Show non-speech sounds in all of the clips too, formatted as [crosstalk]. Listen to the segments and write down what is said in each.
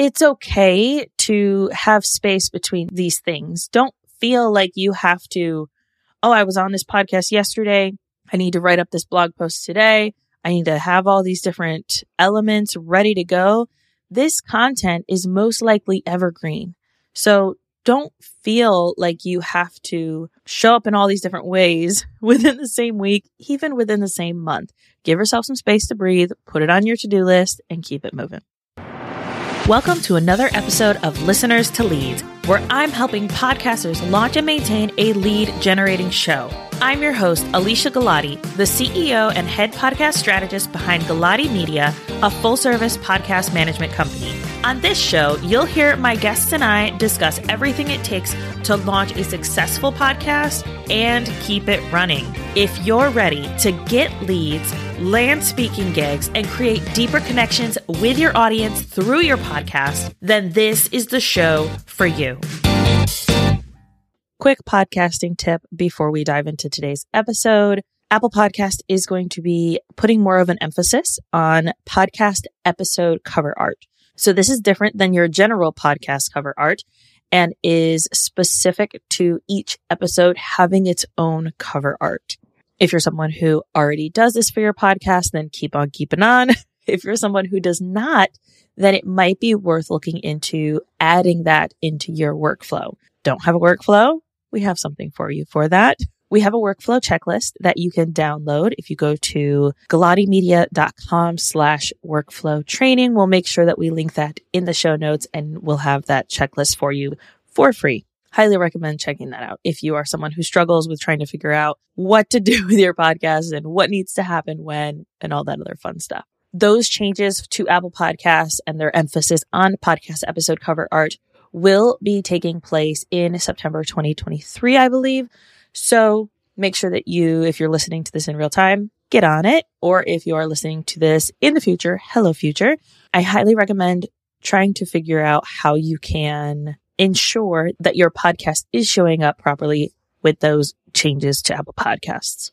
it's okay to have space between these things. Don't feel like you have to, oh, I was on this podcast yesterday. I need to write up this blog post today. I need to have all these different elements ready to go. This content is most likely evergreen. So don't feel like you have to show up in all these different ways [laughs] within the same week, even within the same month. Give yourself some space to breathe, put it on your to do list, and keep it moving. Welcome to another episode of Listeners to Leads, where I'm helping podcasters launch and maintain a lead generating show. I'm your host, Alesia Galati, the CEO and head podcast strategist behind Galati Media, a full service podcast management company. On this show, you'll hear my guests and I discuss everything it takes to launch a successful podcast and keep it running. If you're ready to get leads, land speaking gigs, and create deeper connections with your audience through your podcast, then this is the show for you. Quick podcasting tip before we dive into today's episode. Apple Podcast is going to be putting more of an emphasis on podcast episode cover art. So this is different than your general podcast cover art and is specific to each episode having its own cover art. If you're someone who already does this for your podcast, then keep on keeping on. [laughs] If you're someone who does not, then it might be worth looking into adding that into your workflow. Don't have a workflow? We have something for you for that. We have a workflow checklist that you can download if you go to galatimedia.com slash workflow training. We'll make sure that we link that in the show notes and we'll have that checklist for you for free. Highly recommend checking that out if you are someone who struggles with trying to figure out what to [laughs] do with your podcast and what needs to happen when and all that other fun stuff. Those changes to Apple Podcasts and their emphasis on podcast episode cover art will be taking place in September 2023, I believe. So make sure that you, if you're listening to this in real time, get on it. Or if you are listening to this in the future, hello future, I highly recommend trying to figure out how you can ensure that your podcast is showing up properly with those changes to Apple Podcasts.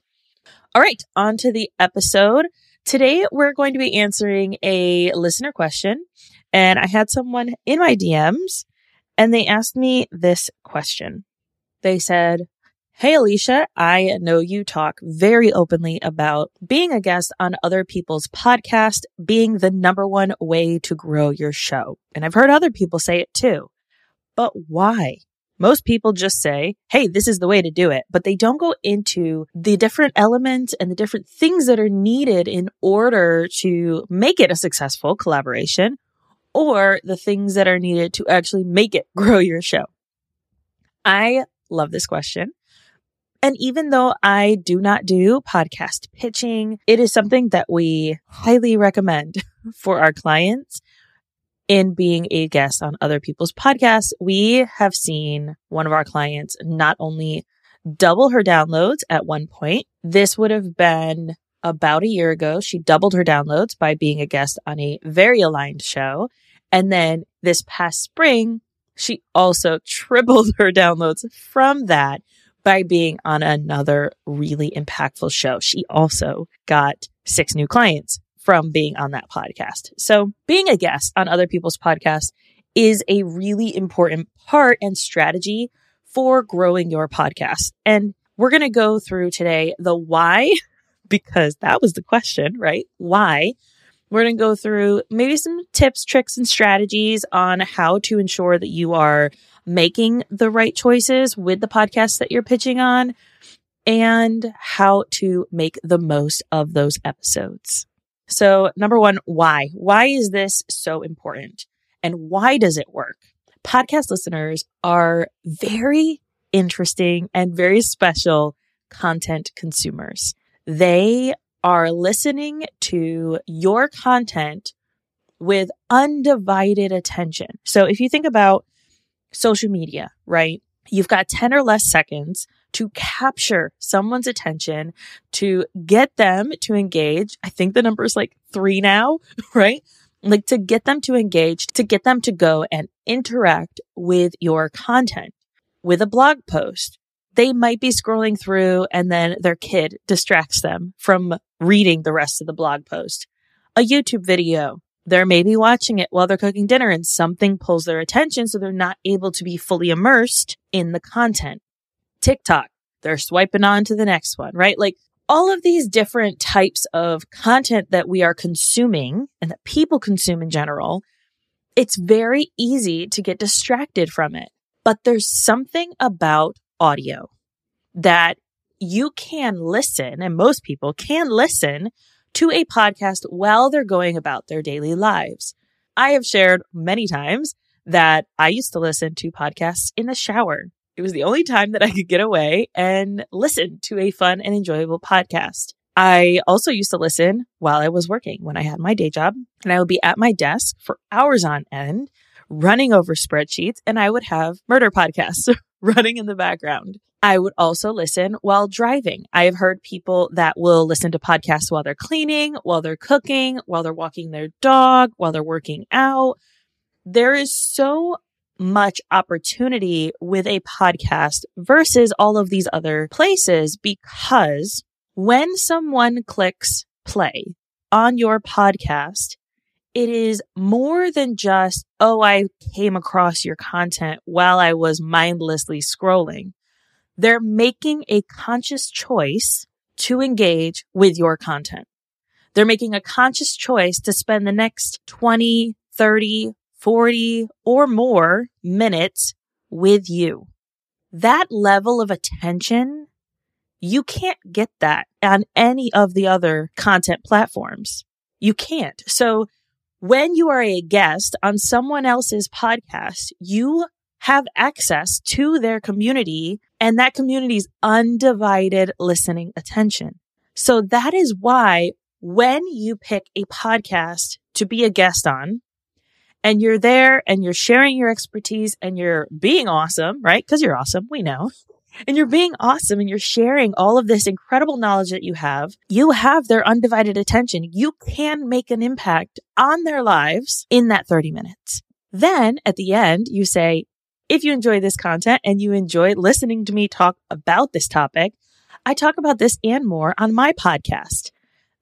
All right, on to the episode. Today we're going to be answering a listener question and I had someone in my DMs and they asked me this question. They said, Hey, Alesia, I know you talk very openly about being a guest on other people's podcast being the number one way to grow your show. And I've heard other people say it too. But why? Most people just say, Hey, this is the way to do it, but they don't go into the different elements and the different things that are needed in order to make it a successful collaboration or the things that are needed to actually make it [laughs] grow your show. I love this question. And even though I do not do podcast pitching, it is something that we highly recommend [laughs] for our clients in being a guest on other people's podcasts. We have seen one of our clients not only double her downloads at one point, this would have been about a year ago. She doubled her downloads by being a guest on a very aligned show. And then this past spring, she also [laughs] tripled her downloads from that by being on another really impactful show. She also got six new clients from being on that podcast. So being a guest on other people's podcasts is a really important part and strategy for growing your podcast. And we're going to go through today the why, [laughs] because that was the question, right? Why? We're going to go through maybe some tips, tricks, and strategies on how to ensure that you are making the right choices with the podcast that you're pitching on and how to make the most of those episodes. So number one, why? Why is this so important? And why does it work? Podcast listeners are very interesting and very special content consumers. They are listening to your content with undivided attention. So if you think about social media, right? You've got 10 or less seconds to capture someone's attention, to get them to engage. I think the number is like three now, [laughs] right? Like to get them to engage, to get them to go and interact with your content. With a blog post, they might be scrolling through and then their kid distracts them from reading the rest of the blog post. A YouTube video, They're maybe watching it while they're cooking dinner and something pulls their attention. So they're not able to be fully immersed in the content. TikTok, they're swiping on to the next one, right? Like all of these different types of content that we are consuming and that people consume in general, it's very easy to get distracted from it. But there's something about audio that you can listen, and most people can listen to a podcast while they're going about their daily lives. I have shared many times that I used to listen to podcasts in the shower. It was the only time that I could get away and listen to a fun and enjoyable podcast. I also used to listen while I was working when I had my day job and I would be at my desk for hours on end running over spreadsheets and I would have murder podcasts [laughs] running in the background. I would also listen while driving. I have heard people that will listen to podcasts while they're cleaning, while they're cooking, while they're walking their dog, while they're working out. There is so much opportunity with a podcast versus all of these other places because when someone clicks play on your podcast, it is more than just, oh, I came across your content while I was mindlessly scrolling. They're making a conscious choice to engage with your content. They're making a conscious choice to spend the next 20, 30, 40 or more minutes with you. That level of attention, you can't get that on any of the other content platforms. You can't. So when you are a guest on someone else's podcast, you have access to their community and that community's undivided listening attention. So that is why when you pick a podcast to be a guest on and you're there and you're sharing your expertise and you're being awesome, right? Cause you're awesome. We know and you're being awesome and you're sharing all of this incredible knowledge that you have, you have their undivided attention. You can make an impact on their lives in that 30 minutes. Then at the end, you say, if you enjoy this content and you enjoy listening to me talk about this topic, I talk about this and more on my podcast.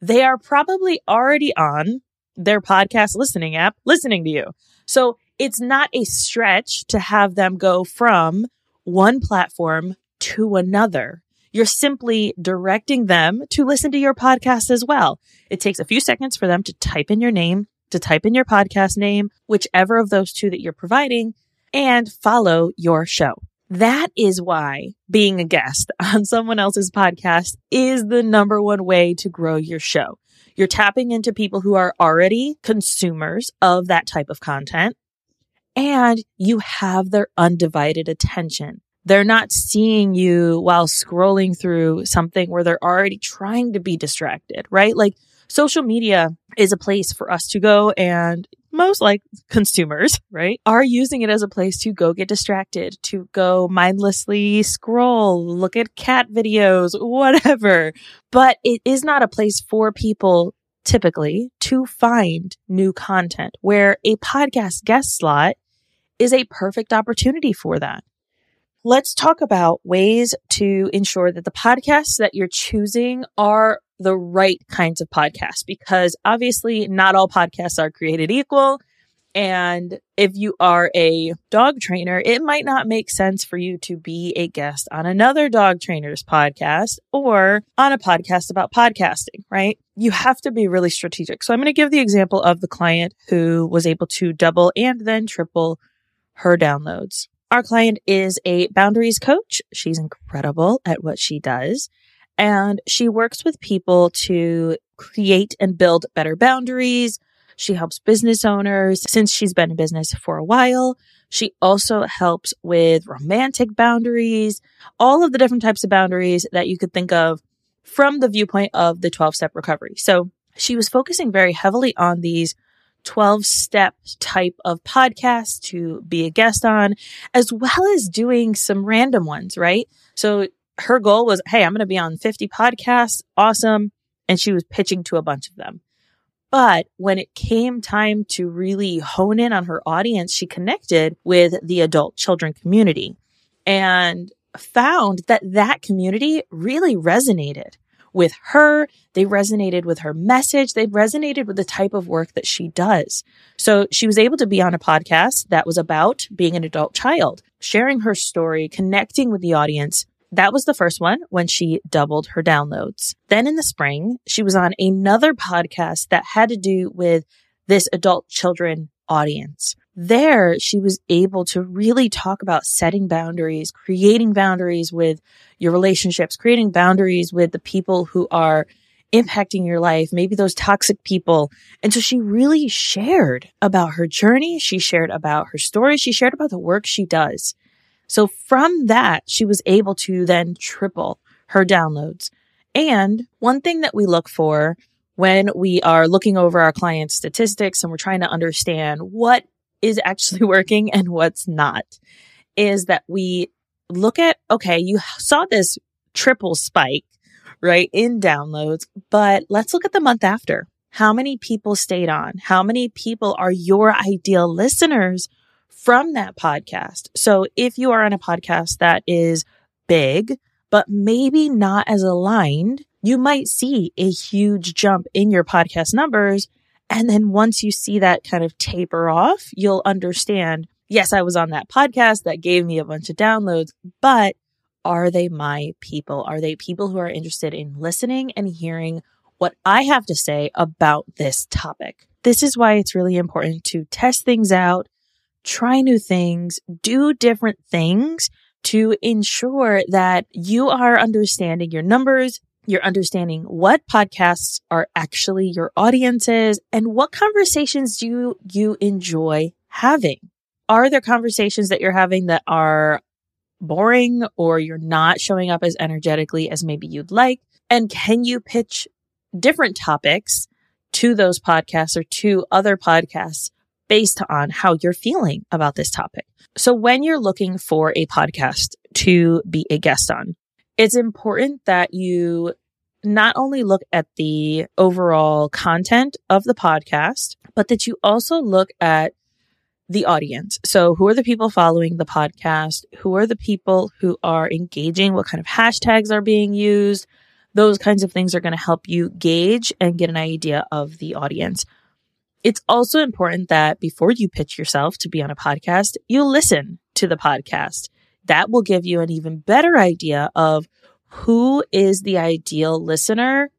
They are probably already on their podcast listening app listening to you. So it's not a stretch to have them go from one platform to another. You're simply directing them to listen to your podcast as well. It takes a few seconds for them to type in your name, to type in your podcast name, whichever of those two that you're providing, and follow your show. That is why being a guest [laughs] on someone else's podcast is the number one way to grow your show. You're tapping into people who are already consumers of that type of content and you have their undivided attention. They're not seeing you while scrolling through something where they're already trying to be distracted, right? Like social media is a place for us to go and most like consumers, [laughs] right, are using it as a place to go get distracted, to go mindlessly scroll, look at cat videos, [laughs] whatever. But it is not a place for people typically to find new content where a podcast guest slot is a perfect opportunity for that let's talk about ways to ensure that the podcasts that you're choosing are the right kinds of podcasts because obviously not all podcasts are created equal. And if you are a dog trainer, it might not make sense for you to be a guest on another dog trainer's podcast or on a podcast about podcasting, right? You have to be really strategic. So I'm going to give the example of the client who was able to double and then triple her downloads. Our client is a boundaries coach. She's incredible at what she does. And she works with people to create and build better boundaries. She helps business owners since she's been in business for a while. She also helps with romantic boundaries, all of the different types of boundaries that you could think of from the viewpoint of the 12 step recovery. So she was focusing very heavily on these 12 step type of podcasts to be a guest on, as well as doing some random ones, right? So her goal was, Hey, I'm going to be on 50 podcasts. Awesome. And she was pitching to a bunch of them. But when it came time to really hone in on her audience, she connected with the adult children community and found that that community really resonated with her. They resonated with her message. They resonated with the type of work that she does. So she was able to be on a podcast that was about being an adult child, sharing her story, connecting with the audience. That was the first one when she doubled her downloads. Then in the spring, she was on another podcast that had to do with this adult children audience. There, she was able to really talk about setting boundaries, creating boundaries with your relationships, creating boundaries with the people who are impacting your life, maybe those toxic people. And so she really shared about her journey. She shared about her story. She shared about the work she does. So from that, she was able to then triple her downloads. And one thing that we look for when we are looking over our client statistics and we're trying to understand what is actually [laughs] working and what's not is that we look at, okay, you saw this triple spike, right, in downloads, but let's look at the month after. How many people stayed on? How many people are your ideal listeners from that podcast? So if you are on a podcast that is big, but maybe not as aligned, you might see a huge jump in your podcast numbers. And then once you see that kind of taper off, you'll understand, yes, I was on that podcast that gave me a bunch of downloads, but are they my people? Are they people who are interested in listening and hearing what I have to say about this topic? This is why it's really important to test things out, try new things, do different things to ensure that you are understanding your numbers, you're understanding what podcasts are actually your audiences and what conversations do you enjoy having? Are there conversations that you're having that are boring or you're not showing up as energetically as maybe you'd like? And can you pitch different topics to those podcasts or to other podcasts based on how you're feeling about this topic? So when you're looking for a podcast to be a guest on, it's important that you not only look at the overall content of the podcast, but that you also look at the audience. So who are the people following the podcast? Who are the people who are engaging? What kind of hashtags are being used? Those kinds of things are going to help you gauge and get an idea of the audience. It's also important that before you pitch yourself to be on a podcast, you listen to the podcast. That will give you an even better idea of who is the ideal listener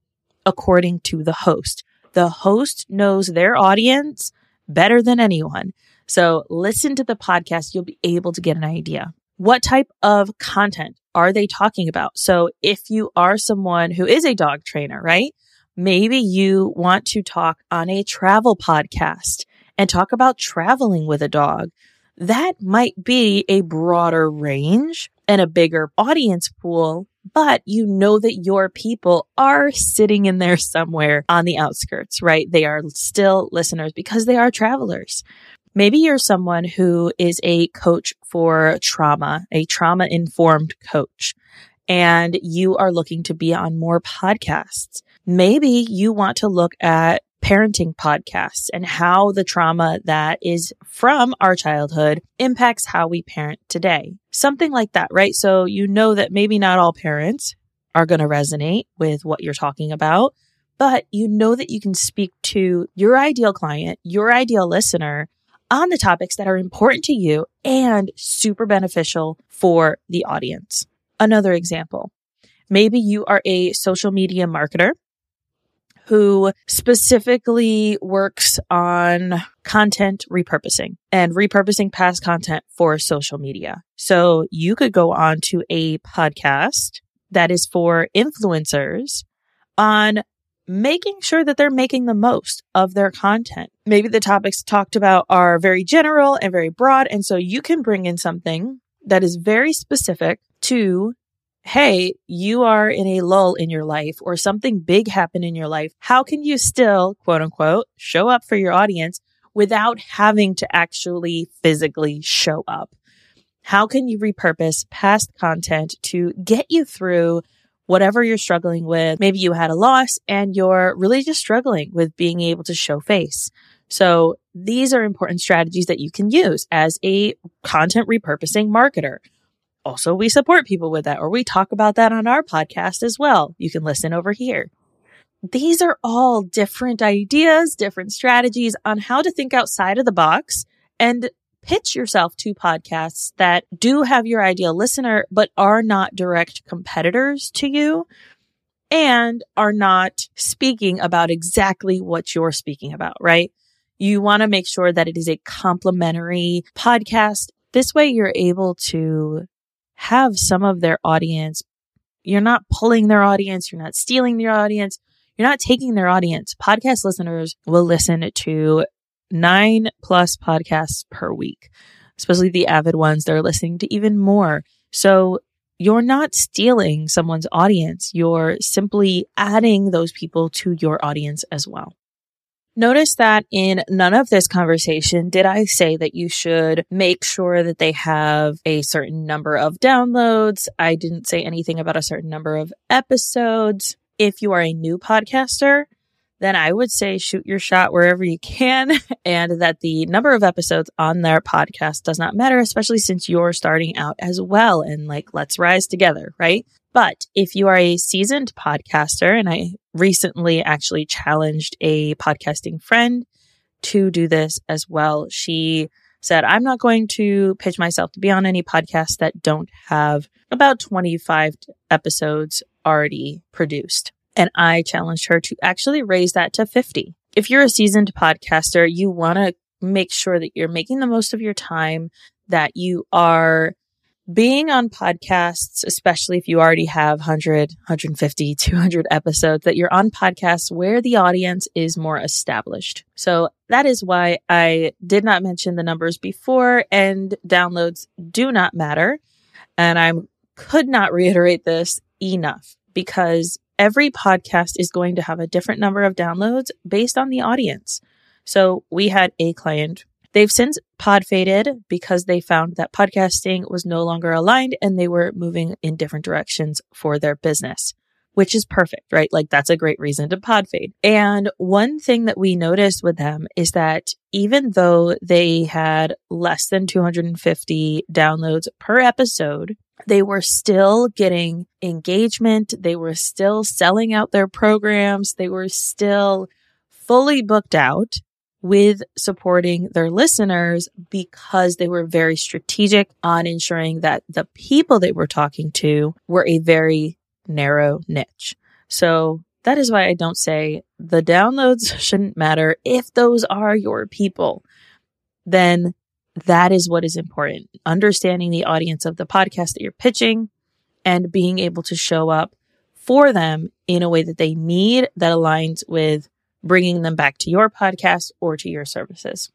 according to the host. The host knows their audience better than anyone. So listen to the podcast. You'll be able to get an idea. What type of content are they talking about? So if you are someone who is a dog trainer, right? Maybe you want to talk on a travel podcast and talk about traveling with a dog. That might be a broader range and a bigger audience pool but you know that your people are sitting in there somewhere on the outskirts, right? They are still listeners because they are travelers. Maybe you're someone who is a coach for trauma, a trauma informed coach, and you are looking to be on more podcasts. Maybe you want to look at parenting podcasts and how the trauma that is from our childhood impacts how we parent today. Something like that, right? So you know that maybe not all parents are going to resonate with what you're talking about, but you know that you can speak to your ideal client, your ideal listener on the topics that are important to you and super beneficial for the audience. Another example. Maybe you are a social media marketer who specifically works on content repurposing and repurposing past content for social media. So you could go on to a podcast that is for influencers on making sure that they're making the most of their content. Maybe the topics talked about are very general and very broad. And so you can bring in something that is very specific to hey, you are in a lull in your life or something big happened in your life. How can you still, quote unquote, show up for your audience without having to actually physically show up? How can you repurpose past content to get you through whatever you're struggling with? Maybe you had a loss and you're really just struggling with being able to show face. So these are important strategies that you can use as a content repurposing marketer Also, we support people with that, or we talk about that on our podcast as well. You can listen over here. These are all different ideas, different strategies on how to think outside of the box and pitch yourself to podcasts that do have your ideal listener, but are not direct competitors to you and are not speaking about exactly what you're speaking about, right? You want to make sure that it is a complementary podcast. This way you're able to have some of their audience. You're not pulling their audience. You're not stealing their audience. You're not taking their audience. Podcast listeners will listen to nine plus podcasts per week, especially the avid ones. They're listening to even more. So you're not stealing someone's audience. You're simply adding those people to your audience as well. Notice that in none of this conversation did I say that you should make sure that they have a certain number of downloads. I didn't say anything about a certain number of episodes. If you are a new podcaster, then I would say shoot your shot wherever you can [laughs] and that the number of episodes on their podcast does not matter, especially since you're starting out as well and like, let's rise together, right? But if you are a seasoned podcaster, and I recently actually challenged a podcasting friend to do this as well, she said, I'm not going to pitch myself to be on any podcasts that don't have about 25 episodes already produced. And I challenged her to actually raise that to 50. If you're a seasoned podcaster, you want to make sure that you're making the most of your time, that you are being on podcasts, especially if you already have 100, 150, 200 episodes, that you're on podcasts where the audience is more established. So that is why I did not mention the numbers before and downloads do not matter. And I could not reiterate this enough because every podcast is going to have a different number of downloads based on the audience. So we had a client They've since pod faded because they found that podcasting was no longer aligned and they were moving in different directions for their business, which is perfect, right? Like that's a great reason to pod fade. And one thing that we noticed with them is that even though they had less than 250 downloads per episode, they were still getting engagement. They were still selling out their programs. They were still fully booked out with supporting their listeners because they were very strategic on ensuring that the people they were talking to were a very narrow niche. So that is why I don't say the downloads [laughs] shouldn't matter. If those are your people, then that is what is important. Understanding the audience of the podcast that you're pitching and being able to show up for them in a way that they need that aligns with bringing them back to your podcast or to your services.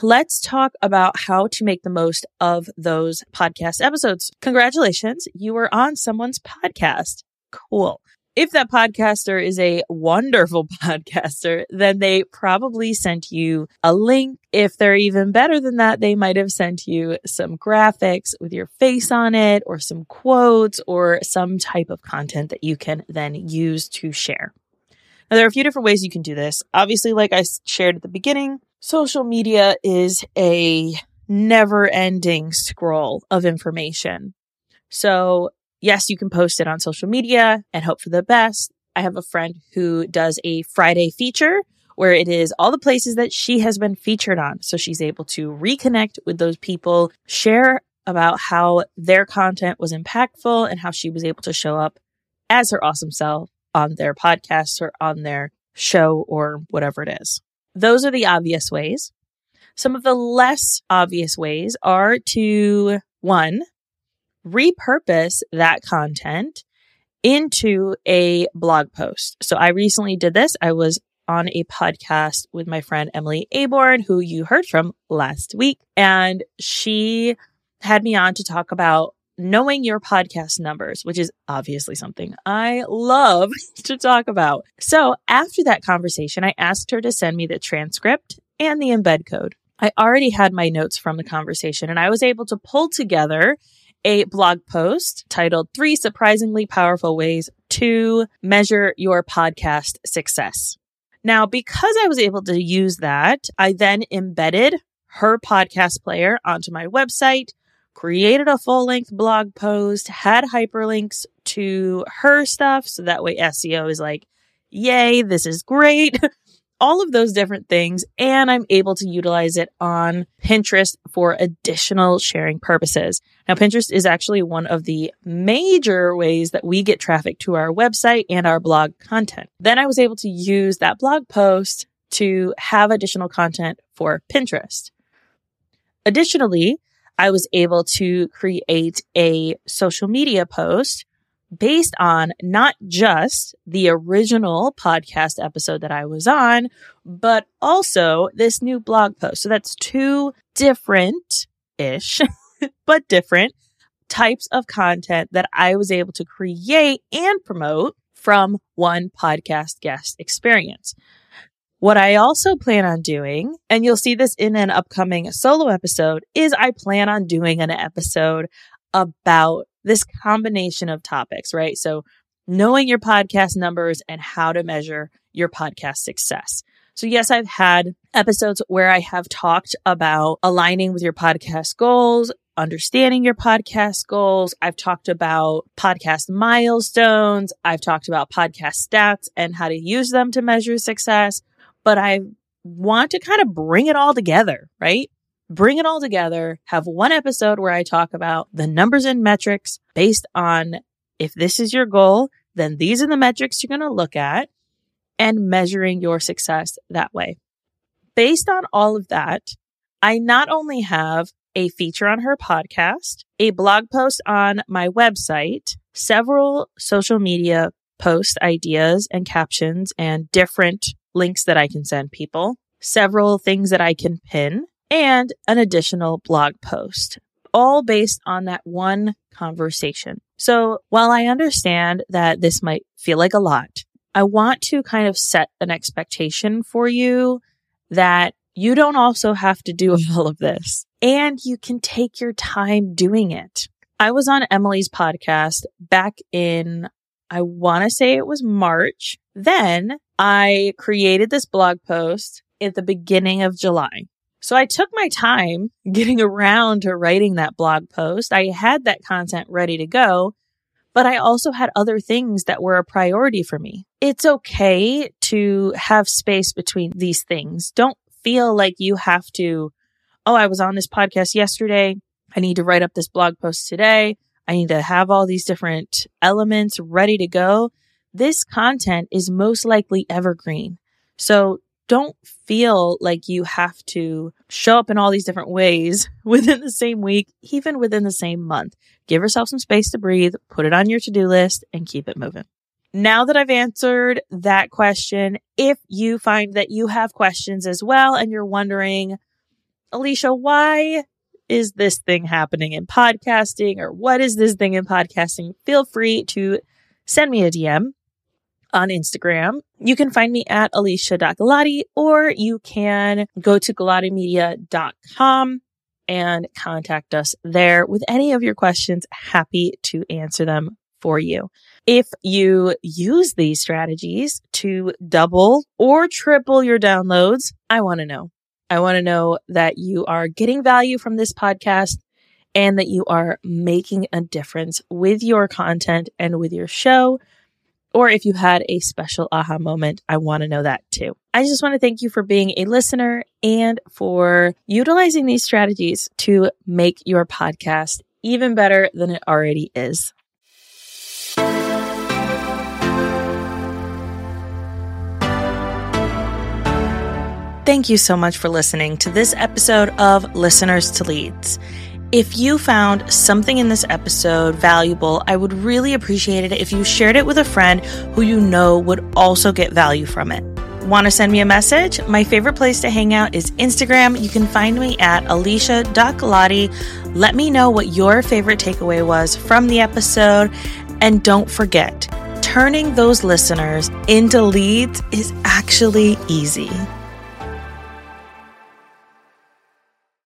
Let's talk about how to make the most of those podcast episodes. Congratulations, you were on someone's podcast. Cool. If that podcaster is a wonderful [laughs] podcaster, then they probably sent you a link. If they're even better than that, they might have sent you some graphics with your face on it or some quotes or some type of content that you can then use to share. Now, there are a few different ways you can do this. Obviously, like I shared at the beginning, social media is a never ending scroll of information. So, yes, you can post it on social media and hope for the best. I have a friend who does a Friday feature where it is all the places that she has been featured on. So she's able to reconnect with those people, share about how their content was impactful and how she was able to show up as her awesome self on their podcast or on their show or whatever it is. Those are the obvious ways. Some of the less obvious ways are to one, repurpose that content into a blog post. So I recently did this. I was on a podcast with my friend Emily Aborn, who you heard from last week, and she had me on to talk about knowing your podcast numbers, which is obviously something I love [laughs] to talk about. So after that conversation, I asked her to send me the transcript and the embed code. I already had my notes from the conversation and I was able to pull together a blog post titled Three Surprisingly Powerful Ways to Measure Your Podcast Success. Now, because I was able to use that, I then embedded her podcast player onto my website created a full length blog post, had hyperlinks to her stuff. So that way SEO is like, yay, this is great. [laughs] all of those different things. And I'm able to utilize it on Pinterest for additional sharing purposes. Now, Pinterest is actually one of the major ways that we get traffic to our website and our blog content. Then I was able to use that blog post to have additional content for Pinterest. Additionally, I was able to create a social media post based on not just the original podcast episode that I was on, but also this new blog post. So that's two different ish, [laughs] but different types of content that I was able to create and promote from one podcast guest experience. What I also plan on doing, and you'll see this in an upcoming solo episode, is I plan on doing an episode about this combination of topics, right? So knowing your podcast numbers and how to measure your podcast success. So yes, I've had episodes where I have talked about aligning with your podcast goals, understanding your podcast goals. I've talked about podcast milestones. I've talked about podcast stats and how to use them to measure success. But I want to kind of bring it all together, right? Bring it all together, have one episode where I talk about the numbers and metrics based on if this is your goal, then these are the metrics you're going to look at and measuring your success that way. Based on all of that, I not only have a feature on her podcast, a blog post on my website, several social media post ideas and captions and different links that I can send people, several things that I can pin, and an additional blog post, all based on that one conversation. So while I understand that this might feel like a lot, I want to kind of set an expectation for you that you don't also have to do [laughs] all of this and you can take your time doing it. I was on Emily's podcast back in, I want to say it was March. Then I created this blog post at the beginning of July. So I took my time [laughs] getting around to writing that blog post. I had that content ready to go, but I also had other things that were a priority for me. It's okay to have space between these things. Don't feel like you have to, oh, I was on this podcast yesterday. I need to write up this blog post today. I need to have all these different elements ready to go. This content is most likely evergreen. So don't feel like you have to show up in all these different ways [laughs] within the same week, even within the same month. Give yourself some space to breathe, put it on your to do list, and keep it moving. Now that I've answered that question, if you find that you have questions as well and you're wondering, Alesia, why is this thing happening in podcasting or what is this thing in podcasting? Feel free to send me a DM on Instagram. You can find me at alesia.galati or you can go to galatimedia.com and contact us there with any of your questions. Happy to answer them for you. If you use these strategies to double or triple your downloads, I want to know. I want to know that you are getting value from this podcast and that you are making a difference with your content and with your show or if you had a special aha moment, I want to know that too. I just want to thank you for being a listener and for utilizing these strategies to make your podcast even better than it already is. Thank you so much for listening to this episode of Listeners to Leads. If you found something in this episode valuable, I would really appreciate it if you shared it with a friend who you know would also get value from it. Want to send me a message? My favorite place to hang out is Instagram. You can find me at alesia.galati. Let me know what your favorite takeaway was from the episode. And don't forget, turning those listeners into leads is actually easy.